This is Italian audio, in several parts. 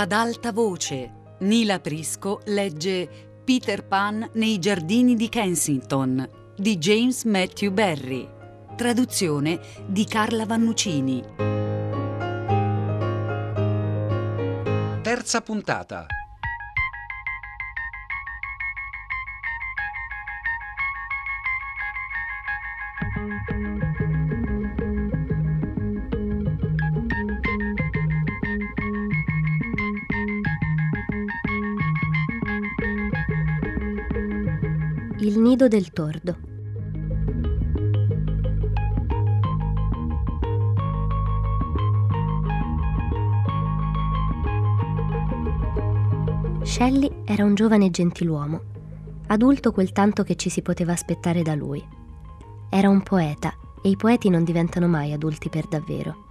Ad alta voce, Nila Prisco legge Peter Pan nei giardini di Kensington di James Matthew Barry. Traduzione di Carla Vannucini. Terza puntata. Nido del tordo. Shelley era un giovane gentiluomo, adulto quel tanto che ci si poteva aspettare da lui. Era un poeta e i poeti non diventano mai adulti per davvero.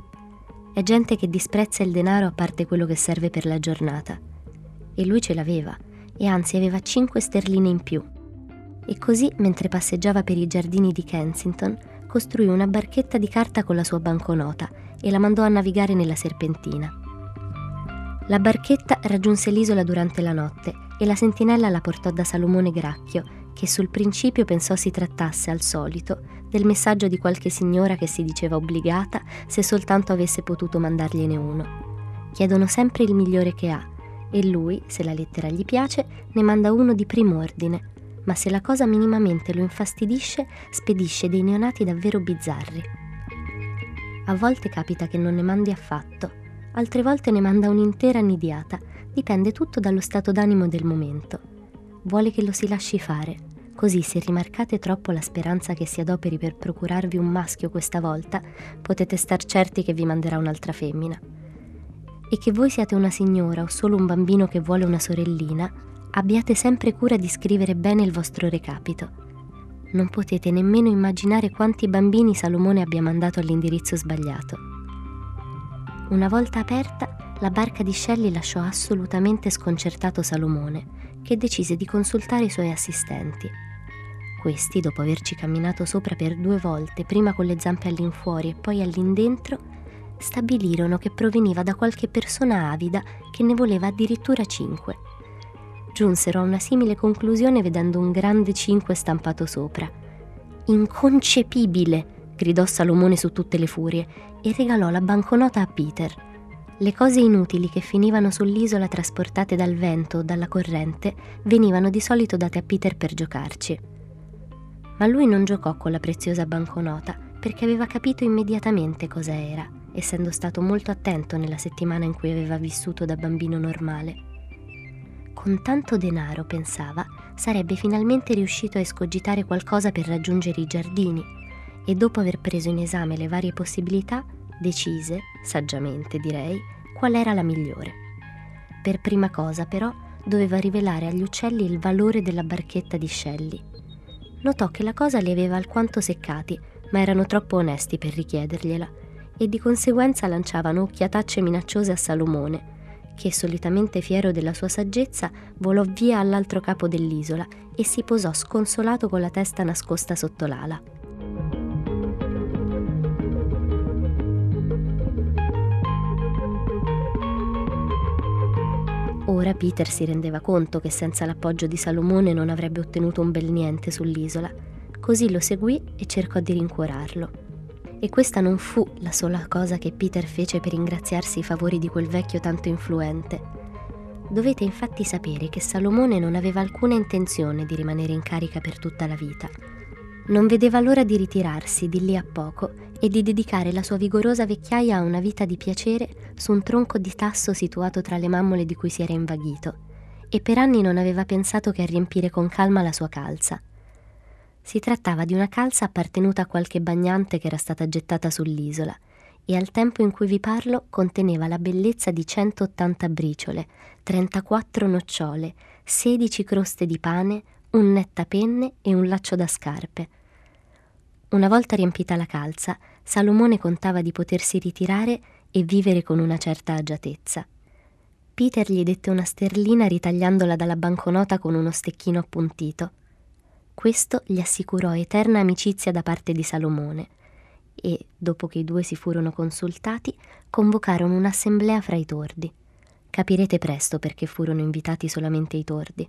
È gente che disprezza il denaro a parte quello che serve per la giornata. E lui ce l'aveva, e anzi aveva 5 sterline in più e così, mentre passeggiava per i giardini di Kensington, costruì una barchetta di carta con la sua banconota e la mandò a navigare nella serpentina. La barchetta raggiunse l'isola durante la notte e la sentinella la portò da Salomone Gracchio, che sul principio pensò si trattasse, al solito, del messaggio di qualche signora che si diceva obbligata se soltanto avesse potuto mandargliene uno. Chiedono sempre il migliore che ha, e lui, se la lettera gli piace, ne manda uno di primo ordine, ma se la cosa minimamente lo infastidisce, spedisce dei neonati davvero bizzarri. A volte capita che non ne mandi affatto, altre volte ne manda un'intera nidiata, dipende tutto dallo stato d'animo del momento. Vuole che lo si lasci fare, così se rimarcate troppo la speranza che si adoperi per procurarvi un maschio questa volta, potete star certi che vi manderà un'altra femmina. E che voi siate una signora o solo un bambino che vuole una sorellina, abbiate sempre cura di scrivere bene il vostro recapito. Non potete nemmeno immaginare quanti bambini Salomone abbia mandato all'indirizzo sbagliato. Una volta aperta, la barca di Shelley lasciò assolutamente sconcertato Salomone, che decise di consultare i suoi assistenti. Questi, dopo averci camminato sopra per due volte, prima con le zampe all'infuori e poi all'indentro, stabilirono che proveniva da qualche persona avida che ne voleva addirittura cinque giunsero a una simile conclusione vedendo un grande 5 stampato sopra. Inconcepibile! gridò Salomone su tutte le furie e regalò la banconota a Peter. Le cose inutili che finivano sull'isola trasportate dal vento o dalla corrente venivano di solito date a Peter per giocarci. Ma lui non giocò con la preziosa banconota perché aveva capito immediatamente cosa era, essendo stato molto attento nella settimana in cui aveva vissuto da bambino normale. Con tanto denaro, pensava, sarebbe finalmente riuscito a escogitare qualcosa per raggiungere i giardini e dopo aver preso in esame le varie possibilità, decise, saggiamente direi, qual era la migliore. Per prima cosa, però, doveva rivelare agli uccelli il valore della barchetta di Shelley. Notò che la cosa li aveva alquanto seccati, ma erano troppo onesti per richiedergliela, e di conseguenza lanciavano occhiatacce minacciose a Salomone, che solitamente fiero della sua saggezza volò via all'altro capo dell'isola e si posò sconsolato con la testa nascosta sotto l'ala. Ora Peter si rendeva conto che senza l'appoggio di Salomone non avrebbe ottenuto un bel niente sull'isola, così lo seguì e cercò di rincuorarlo. E questa non fu la sola cosa che Peter fece per ringraziarsi i favori di quel vecchio tanto influente. Dovete infatti sapere che Salomone non aveva alcuna intenzione di rimanere in carica per tutta la vita. Non vedeva l'ora di ritirarsi di lì a poco e di dedicare la sua vigorosa vecchiaia a una vita di piacere su un tronco di tasso situato tra le mammole di cui si era invaghito, e per anni non aveva pensato che a riempire con calma la sua calza. Si trattava di una calza appartenuta a qualche bagnante che era stata gettata sull'isola e al tempo in cui vi parlo conteneva la bellezza di 180 briciole, 34 nocciole, 16 croste di pane, un nettapenne e un laccio da scarpe. Una volta riempita la calza, Salomone contava di potersi ritirare e vivere con una certa agiatezza. Peter gli dette una sterlina ritagliandola dalla banconota con uno stecchino appuntito. Questo gli assicurò eterna amicizia da parte di Salomone e, dopo che i due si furono consultati, convocarono un'assemblea fra i tordi. Capirete presto perché furono invitati solamente i tordi.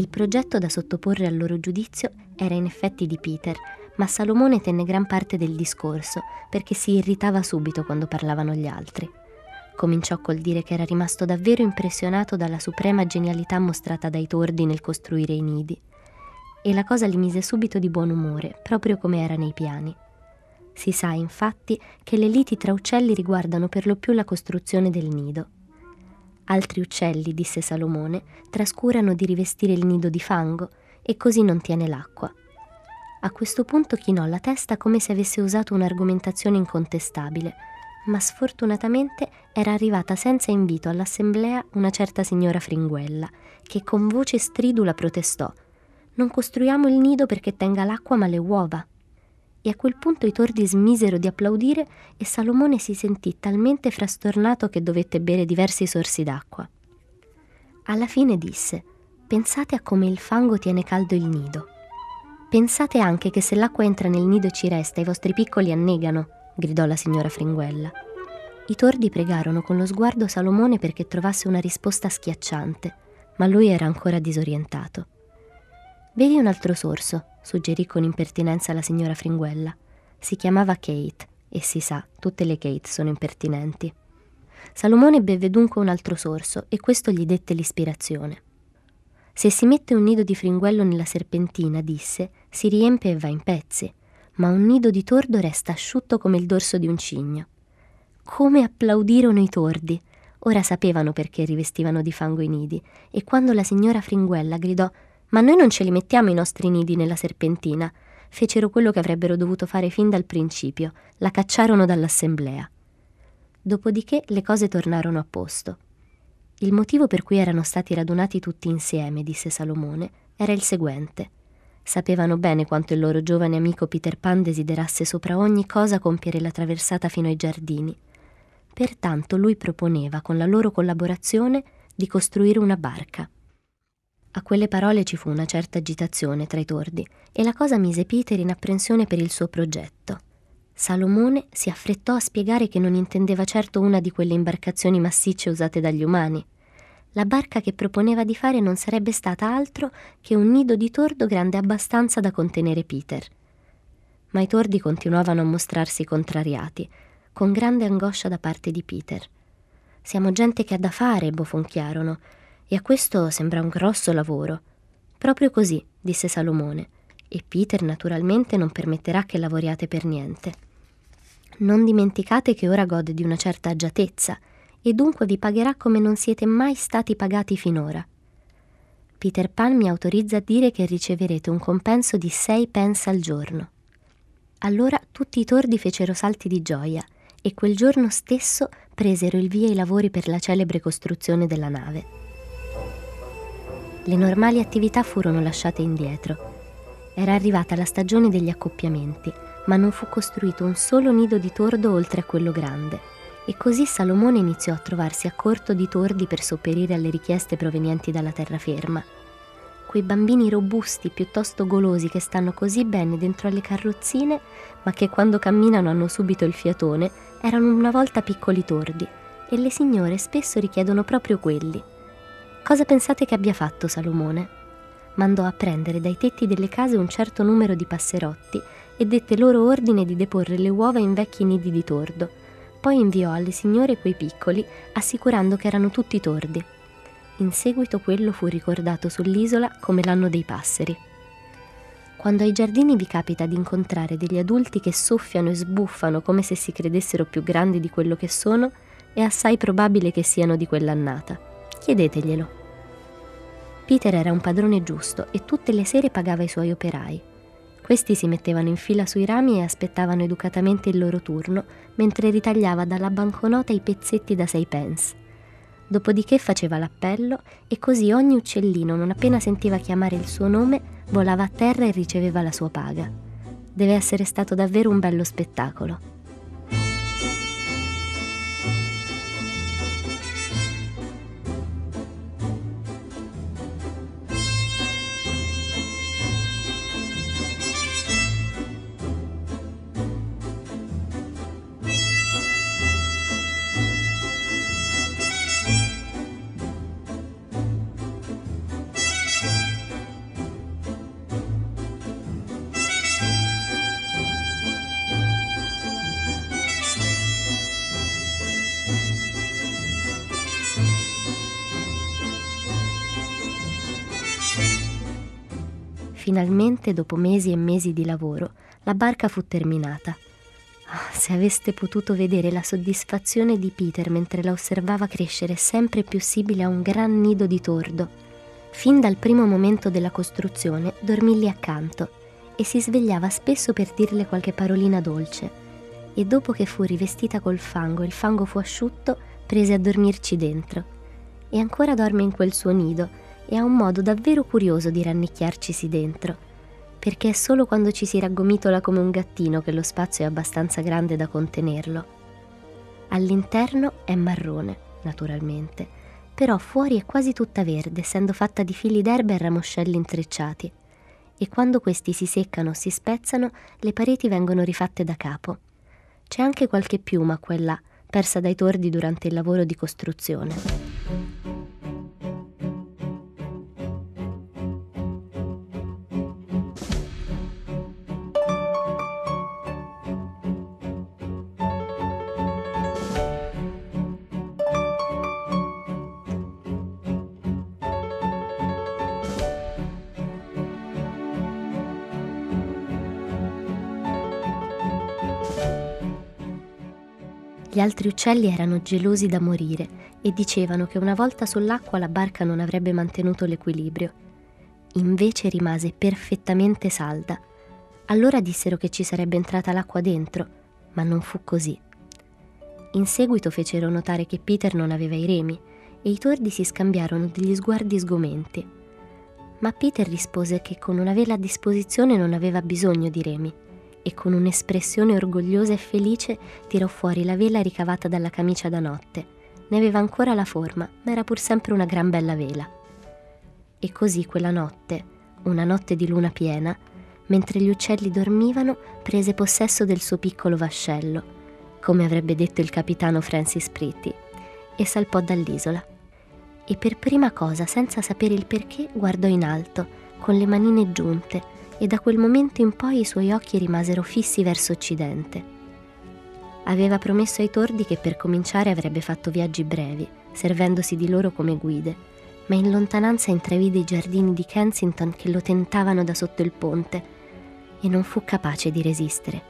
Il progetto da sottoporre al loro giudizio era in effetti di Peter, ma Salomone tenne gran parte del discorso perché si irritava subito quando parlavano gli altri. Cominciò col dire che era rimasto davvero impressionato dalla suprema genialità mostrata dai tordi nel costruire i nidi. E la cosa gli mise subito di buon umore, proprio come era nei piani. Si sa infatti che le liti tra uccelli riguardano per lo più la costruzione del nido Altri uccelli, disse Salomone, trascurano di rivestire il nido di fango e così non tiene l'acqua. A questo punto chinò la testa come se avesse usato un'argomentazione incontestabile, ma sfortunatamente era arrivata senza invito all'assemblea una certa signora Fringuella, che con voce stridula protestò. Non costruiamo il nido perché tenga l'acqua ma le uova e a quel punto i tordi smisero di applaudire e Salomone si sentì talmente frastornato che dovette bere diversi sorsi d'acqua. Alla fine disse, pensate a come il fango tiene caldo il nido. Pensate anche che se l'acqua entra nel nido e ci resta, i vostri piccoli annegano, gridò la signora Fringuella. I tordi pregarono con lo sguardo Salomone perché trovasse una risposta schiacciante, ma lui era ancora disorientato. Vedi un altro sorso, suggerì con impertinenza la signora Fringuella. Si chiamava Kate, e si sa, tutte le Kate sono impertinenti. Salomone beve dunque un altro sorso e questo gli dette l'ispirazione. Se si mette un nido di fringuello nella serpentina, disse, si riempie e va in pezzi, ma un nido di tordo resta asciutto come il dorso di un cigno. Come applaudirono i tordi! Ora sapevano perché rivestivano di fango i nidi, e quando la signora Fringuella gridò ma noi non ce li mettiamo i nostri nidi nella serpentina. Fecero quello che avrebbero dovuto fare fin dal principio, la cacciarono dall'assemblea. Dopodiché le cose tornarono a posto. Il motivo per cui erano stati radunati tutti insieme, disse Salomone, era il seguente. Sapevano bene quanto il loro giovane amico Peter Pan desiderasse sopra ogni cosa compiere la traversata fino ai giardini. Pertanto lui proponeva, con la loro collaborazione, di costruire una barca. A quelle parole ci fu una certa agitazione tra i tordi e la cosa mise Peter in apprensione per il suo progetto. Salomone si affrettò a spiegare che non intendeva certo una di quelle imbarcazioni massicce usate dagli umani. La barca che proponeva di fare non sarebbe stata altro che un nido di tordo grande abbastanza da contenere Peter. Ma i tordi continuavano a mostrarsi contrariati, con grande angoscia da parte di Peter. Siamo gente che ha da fare, bofonchiarono e a questo sembra un grosso lavoro. Proprio così, disse Salomone, e Peter naturalmente non permetterà che lavoriate per niente. Non dimenticate che ora gode di una certa agiatezza e dunque vi pagherà come non siete mai stati pagati finora. Peter Pan mi autorizza a dire che riceverete un compenso di sei pence al giorno. Allora tutti i tordi fecero salti di gioia e quel giorno stesso presero il via i lavori per la celebre costruzione della nave. Le normali attività furono lasciate indietro. Era arrivata la stagione degli accoppiamenti, ma non fu costruito un solo nido di tordo oltre a quello grande. E così Salomone iniziò a trovarsi a corto di tordi per sopperire alle richieste provenienti dalla terraferma. Quei bambini robusti, piuttosto golosi, che stanno così bene dentro alle carrozzine, ma che quando camminano hanno subito il fiatone, erano una volta piccoli tordi, e le signore spesso richiedono proprio quelli. Cosa pensate che abbia fatto Salomone? Mandò a prendere dai tetti delle case un certo numero di passerotti e dette loro ordine di deporre le uova in vecchi nidi di tordo. Poi inviò alle signore quei piccoli, assicurando che erano tutti tordi. In seguito quello fu ricordato sull'isola come l'anno dei passeri. Quando ai giardini vi capita di incontrare degli adulti che soffiano e sbuffano come se si credessero più grandi di quello che sono, è assai probabile che siano di quell'annata. Chiedeteglielo. Peter era un padrone giusto e tutte le sere pagava i suoi operai. Questi si mettevano in fila sui rami e aspettavano educatamente il loro turno, mentre ritagliava dalla banconota i pezzetti da sei pence. Dopodiché faceva l'appello e così ogni uccellino, non appena sentiva chiamare il suo nome, volava a terra e riceveva la sua paga. Deve essere stato davvero un bello spettacolo. Finalmente, dopo mesi e mesi di lavoro, la barca fu terminata. Oh, se aveste potuto vedere la soddisfazione di Peter mentre la osservava crescere sempre più simile a un gran nido di tordo. Fin dal primo momento della costruzione dormì lì accanto e si svegliava spesso per dirle qualche parolina dolce. E dopo che fu rivestita col fango e il fango fu asciutto, prese a dormirci dentro. E ancora dorme in quel suo nido, e ha un modo davvero curioso di rannicchiarcisi dentro, perché è solo quando ci si raggomitola come un gattino che lo spazio è abbastanza grande da contenerlo. All'interno è marrone, naturalmente, però fuori è quasi tutta verde, essendo fatta di fili d'erba e ramoscelli intrecciati. E quando questi si seccano o si spezzano, le pareti vengono rifatte da capo. C'è anche qualche piuma, quella persa dai tordi durante il lavoro di costruzione. Gli altri uccelli erano gelosi da morire e dicevano che una volta sull'acqua la barca non avrebbe mantenuto l'equilibrio. Invece rimase perfettamente salda. Allora dissero che ci sarebbe entrata l'acqua dentro, ma non fu così. In seguito fecero notare che Peter non aveva i remi e i tordi si scambiarono degli sguardi sgomenti. Ma Peter rispose che con una vela a disposizione non aveva bisogno di remi e con un'espressione orgogliosa e felice tirò fuori la vela ricavata dalla camicia da notte. Ne aveva ancora la forma, ma era pur sempre una gran bella vela. E così quella notte, una notte di luna piena, mentre gli uccelli dormivano, prese possesso del suo piccolo vascello, come avrebbe detto il capitano Francis Pretty, e salpò dall'isola. E per prima cosa, senza sapere il perché, guardò in alto, con le manine giunte, e da quel momento in poi i suoi occhi rimasero fissi verso occidente. Aveva promesso ai tordi che per cominciare avrebbe fatto viaggi brevi, servendosi di loro come guide, ma in lontananza intravide i giardini di Kensington che lo tentavano da sotto il ponte e non fu capace di resistere.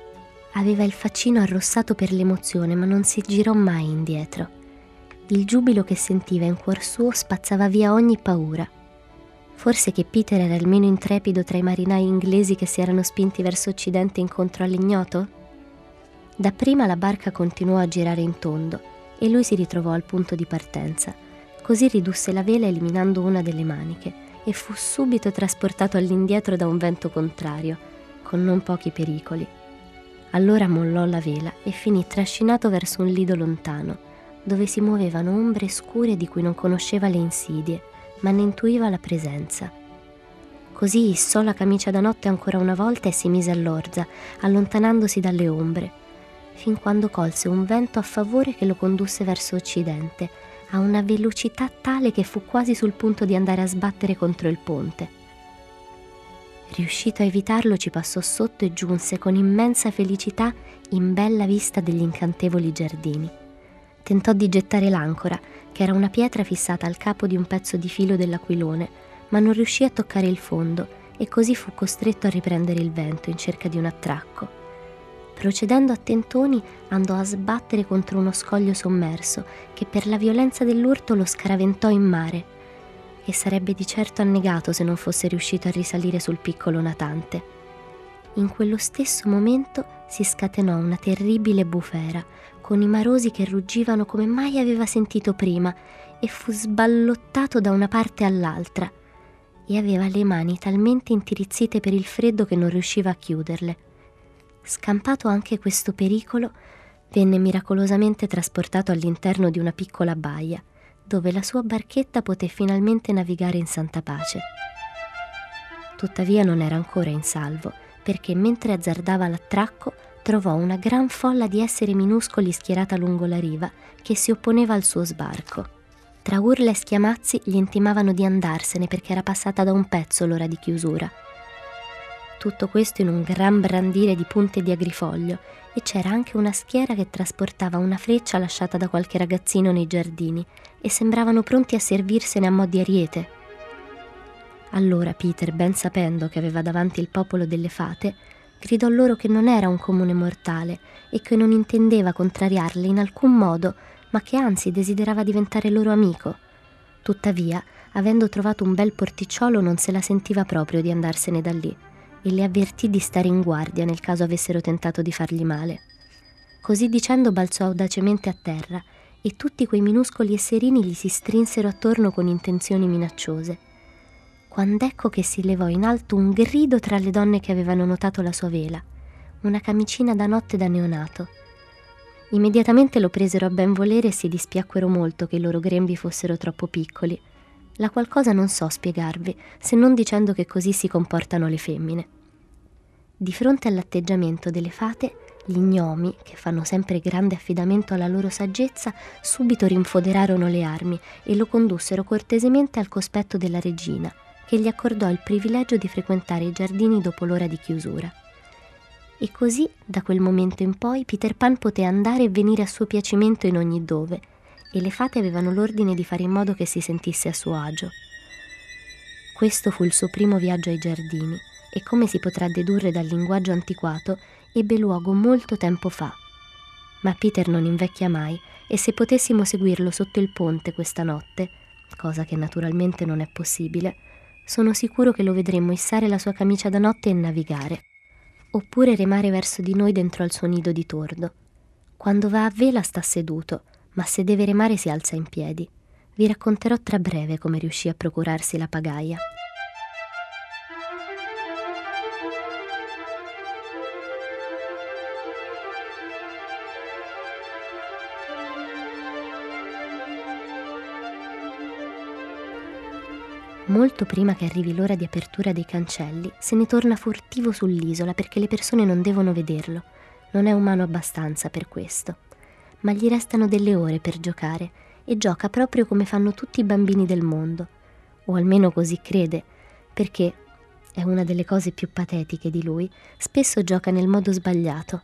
Aveva il faccino arrossato per l'emozione, ma non si girò mai indietro. Il giubilo che sentiva in cuor suo spazzava via ogni paura Forse che Peter era il meno intrepido tra i marinai inglesi che si erano spinti verso occidente incontro all'ignoto? Dapprima la barca continuò a girare in tondo e lui si ritrovò al punto di partenza. Così ridusse la vela eliminando una delle maniche e fu subito trasportato all'indietro da un vento contrario, con non pochi pericoli. Allora mollò la vela e finì trascinato verso un lido lontano, dove si muovevano ombre scure di cui non conosceva le insidie ma ne intuiva la presenza. Così issò la camicia da notte ancora una volta e si mise all'orza, allontanandosi dalle ombre, fin quando colse un vento a favore che lo condusse verso occidente, a una velocità tale che fu quasi sul punto di andare a sbattere contro il ponte. Riuscito a evitarlo ci passò sotto e giunse con immensa felicità in bella vista degli incantevoli giardini. Tentò di gettare l'ancora, che era una pietra fissata al capo di un pezzo di filo dell'aquilone, ma non riuscì a toccare il fondo e così fu costretto a riprendere il vento in cerca di un attracco. Procedendo a tentoni andò a sbattere contro uno scoglio sommerso che per la violenza dell'urto lo scaraventò in mare e sarebbe di certo annegato se non fosse riuscito a risalire sul piccolo natante. In quello stesso momento si scatenò una terribile bufera, con i marosi che ruggivano come mai aveva sentito prima, e fu sballottato da una parte all'altra, e aveva le mani talmente intirizzite per il freddo che non riusciva a chiuderle. Scampato anche questo pericolo, venne miracolosamente trasportato all'interno di una piccola baia, dove la sua barchetta poté finalmente navigare in santa pace. Tuttavia non era ancora in salvo, perché mentre azzardava l'attracco trovò una gran folla di esseri minuscoli schierata lungo la riva che si opponeva al suo sbarco. Tra urla e schiamazzi gli intimavano di andarsene perché era passata da un pezzo l'ora di chiusura tutto questo in un gran brandire di punte di agrifoglio e c'era anche una schiera che trasportava una freccia lasciata da qualche ragazzino nei giardini e sembravano pronti a servirsene a mo' di ariete. Allora Peter, ben sapendo che aveva davanti il popolo delle fate, gridò loro che non era un comune mortale e che non intendeva contrariarle in alcun modo, ma che anzi desiderava diventare loro amico. Tuttavia, avendo trovato un bel porticciolo, non se la sentiva proprio di andarsene da lì e le avvertì di stare in guardia nel caso avessero tentato di fargli male. Così dicendo balzò audacemente a terra e tutti quei minuscoli esserini gli si strinsero attorno con intenzioni minacciose. Quando ecco che si levò in alto un grido tra le donne che avevano notato la sua vela, una camicina da notte da neonato. Immediatamente lo presero a ben volere e si dispiacquero molto che i loro grembi fossero troppo piccoli la qualcosa non so spiegarvi, se non dicendo che così si comportano le femmine. Di fronte all'atteggiamento delle fate, gli gnomi, che fanno sempre grande affidamento alla loro saggezza, subito rinfoderarono le armi e lo condussero cortesemente al cospetto della regina, che gli accordò il privilegio di frequentare i giardini dopo l'ora di chiusura. E così, da quel momento in poi, Peter Pan poté andare e venire a suo piacimento in ogni dove, e le fate avevano l'ordine di fare in modo che si sentisse a suo agio. Questo fu il suo primo viaggio ai giardini e come si potrà dedurre dal linguaggio antiquato, ebbe luogo molto tempo fa. Ma Peter non invecchia mai e se potessimo seguirlo sotto il ponte questa notte, cosa che naturalmente non è possibile, sono sicuro che lo vedremmo issare la sua camicia da notte e navigare, oppure remare verso di noi dentro al suo nido di tordo. Quando va a vela sta seduto, ma se deve remare si alza in piedi. Vi racconterò tra breve come riuscì a procurarsi la pagaia. Molto prima che arrivi l'ora di apertura dei cancelli, se ne torna furtivo sull'isola perché le persone non devono vederlo. Non è umano abbastanza per questo ma gli restano delle ore per giocare e gioca proprio come fanno tutti i bambini del mondo, o almeno così crede, perché è una delle cose più patetiche di lui, spesso gioca nel modo sbagliato.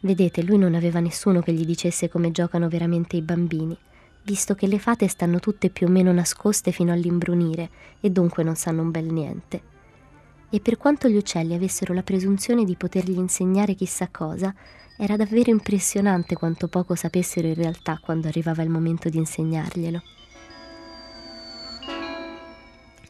Vedete, lui non aveva nessuno che gli dicesse come giocano veramente i bambini, visto che le fate stanno tutte più o meno nascoste fino all'imbrunire e dunque non sanno un bel niente. E per quanto gli uccelli avessero la presunzione di potergli insegnare chissà cosa, era davvero impressionante quanto poco sapessero in realtà quando arrivava il momento di insegnarglielo.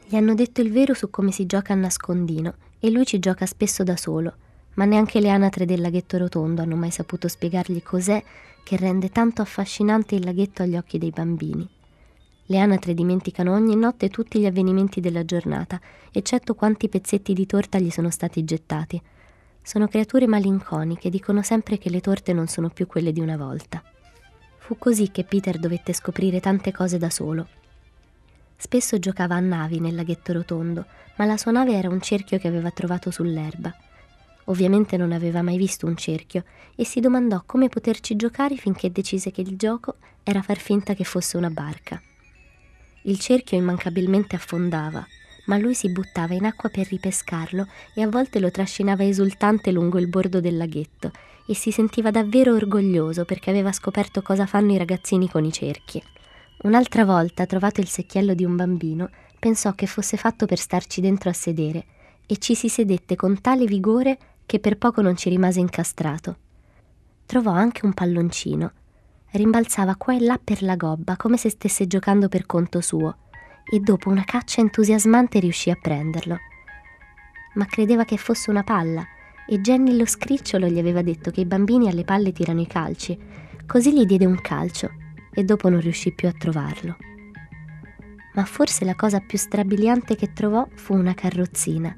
Gli hanno detto il vero su come si gioca a nascondino e lui ci gioca spesso da solo, ma neanche le anatre del laghetto rotondo hanno mai saputo spiegargli cos'è che rende tanto affascinante il laghetto agli occhi dei bambini. Le anatre dimenticano ogni notte tutti gli avvenimenti della giornata, eccetto quanti pezzetti di torta gli sono stati gettati, sono creature malinconiche, dicono sempre che le torte non sono più quelle di una volta. Fu così che Peter dovette scoprire tante cose da solo. Spesso giocava a navi nel laghetto rotondo, ma la sua nave era un cerchio che aveva trovato sull'erba. Ovviamente non aveva mai visto un cerchio e si domandò come poterci giocare finché decise che il gioco era far finta che fosse una barca. Il cerchio immancabilmente affondava ma lui si buttava in acqua per ripescarlo e a volte lo trascinava esultante lungo il bordo del laghetto e si sentiva davvero orgoglioso perché aveva scoperto cosa fanno i ragazzini con i cerchi. Un'altra volta, trovato il secchiello di un bambino, pensò che fosse fatto per starci dentro a sedere e ci si sedette con tale vigore che per poco non ci rimase incastrato. Trovò anche un palloncino. Rimbalzava qua e là per la gobba come se stesse giocando per conto suo e dopo una caccia entusiasmante riuscì a prenderlo. Ma credeva che fosse una palla e Jenny lo scricciolo gli aveva detto che i bambini alle palle tirano i calci, così gli diede un calcio e dopo non riuscì più a trovarlo. Ma forse la cosa più strabiliante che trovò fu una carrozzina.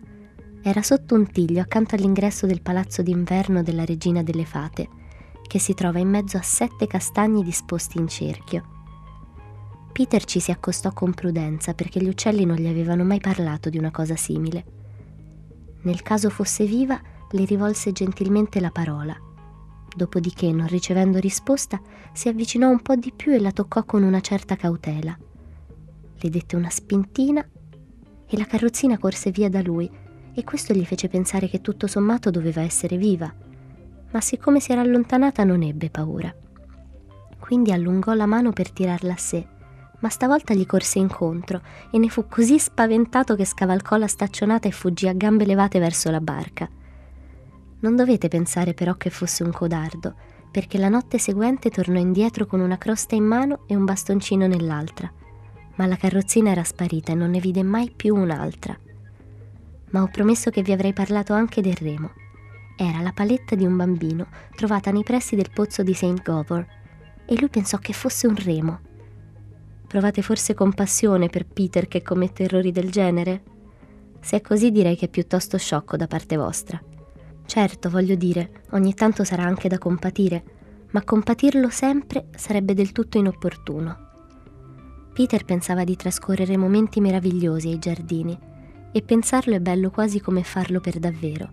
Era sotto un tiglio accanto all'ingresso del palazzo d'inverno della regina delle fate, che si trova in mezzo a sette castagni disposti in cerchio. Peter ci si accostò con prudenza perché gli uccelli non gli avevano mai parlato di una cosa simile. Nel caso fosse viva, le rivolse gentilmente la parola. Dopodiché, non ricevendo risposta, si avvicinò un po' di più e la toccò con una certa cautela. Le dette una spintina e la carrozzina corse via da lui e questo gli fece pensare che tutto sommato doveva essere viva. Ma siccome si era allontanata non ebbe paura. Quindi allungò la mano per tirarla a sé ma stavolta gli corse incontro e ne fu così spaventato che scavalcò la staccionata e fuggì a gambe levate verso la barca. Non dovete pensare però che fosse un codardo, perché la notte seguente tornò indietro con una crosta in mano e un bastoncino nell'altra, ma la carrozzina era sparita e non ne vide mai più un'altra. Ma ho promesso che vi avrei parlato anche del remo. Era la paletta di un bambino trovata nei pressi del pozzo di St. Govor e lui pensò che fosse un remo Provate forse compassione per Peter che commette errori del genere? Se è così direi che è piuttosto sciocco da parte vostra. Certo, voglio dire, ogni tanto sarà anche da compatire, ma compatirlo sempre sarebbe del tutto inopportuno. Peter pensava di trascorrere momenti meravigliosi ai giardini e pensarlo è bello quasi come farlo per davvero.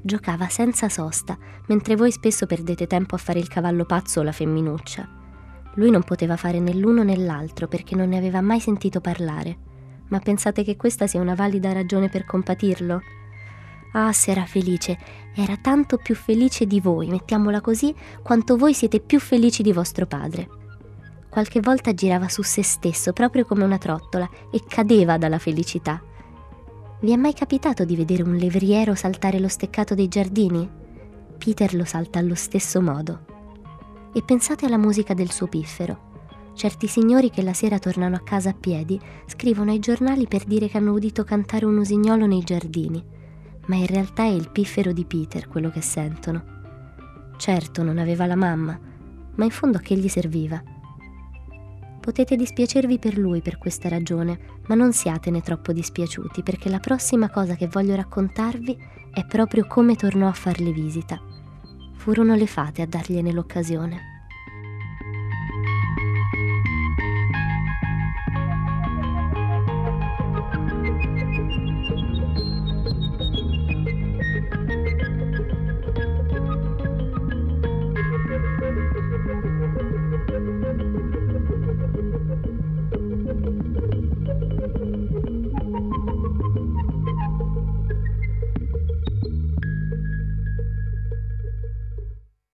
Giocava senza sosta, mentre voi spesso perdete tempo a fare il cavallo pazzo o la femminuccia. Lui non poteva fare né l'uno né l'altro perché non ne aveva mai sentito parlare. Ma pensate che questa sia una valida ragione per compatirlo? Ah, se era felice, era tanto più felice di voi, mettiamola così, quanto voi siete più felici di vostro padre. Qualche volta girava su se stesso, proprio come una trottola, e cadeva dalla felicità. Vi è mai capitato di vedere un levriero saltare lo steccato dei giardini? Peter lo salta allo stesso modo e pensate alla musica del suo piffero. Certi signori che la sera tornano a casa a piedi scrivono ai giornali per dire che hanno udito cantare un usignolo nei giardini, ma in realtà è il piffero di Peter quello che sentono. Certo non aveva la mamma, ma in fondo a che gli serviva? Potete dispiacervi per lui per questa ragione, ma non siatene troppo dispiaciuti perché la prossima cosa che voglio raccontarvi è proprio come tornò a farle visita furono le fate a dargliene l'occasione.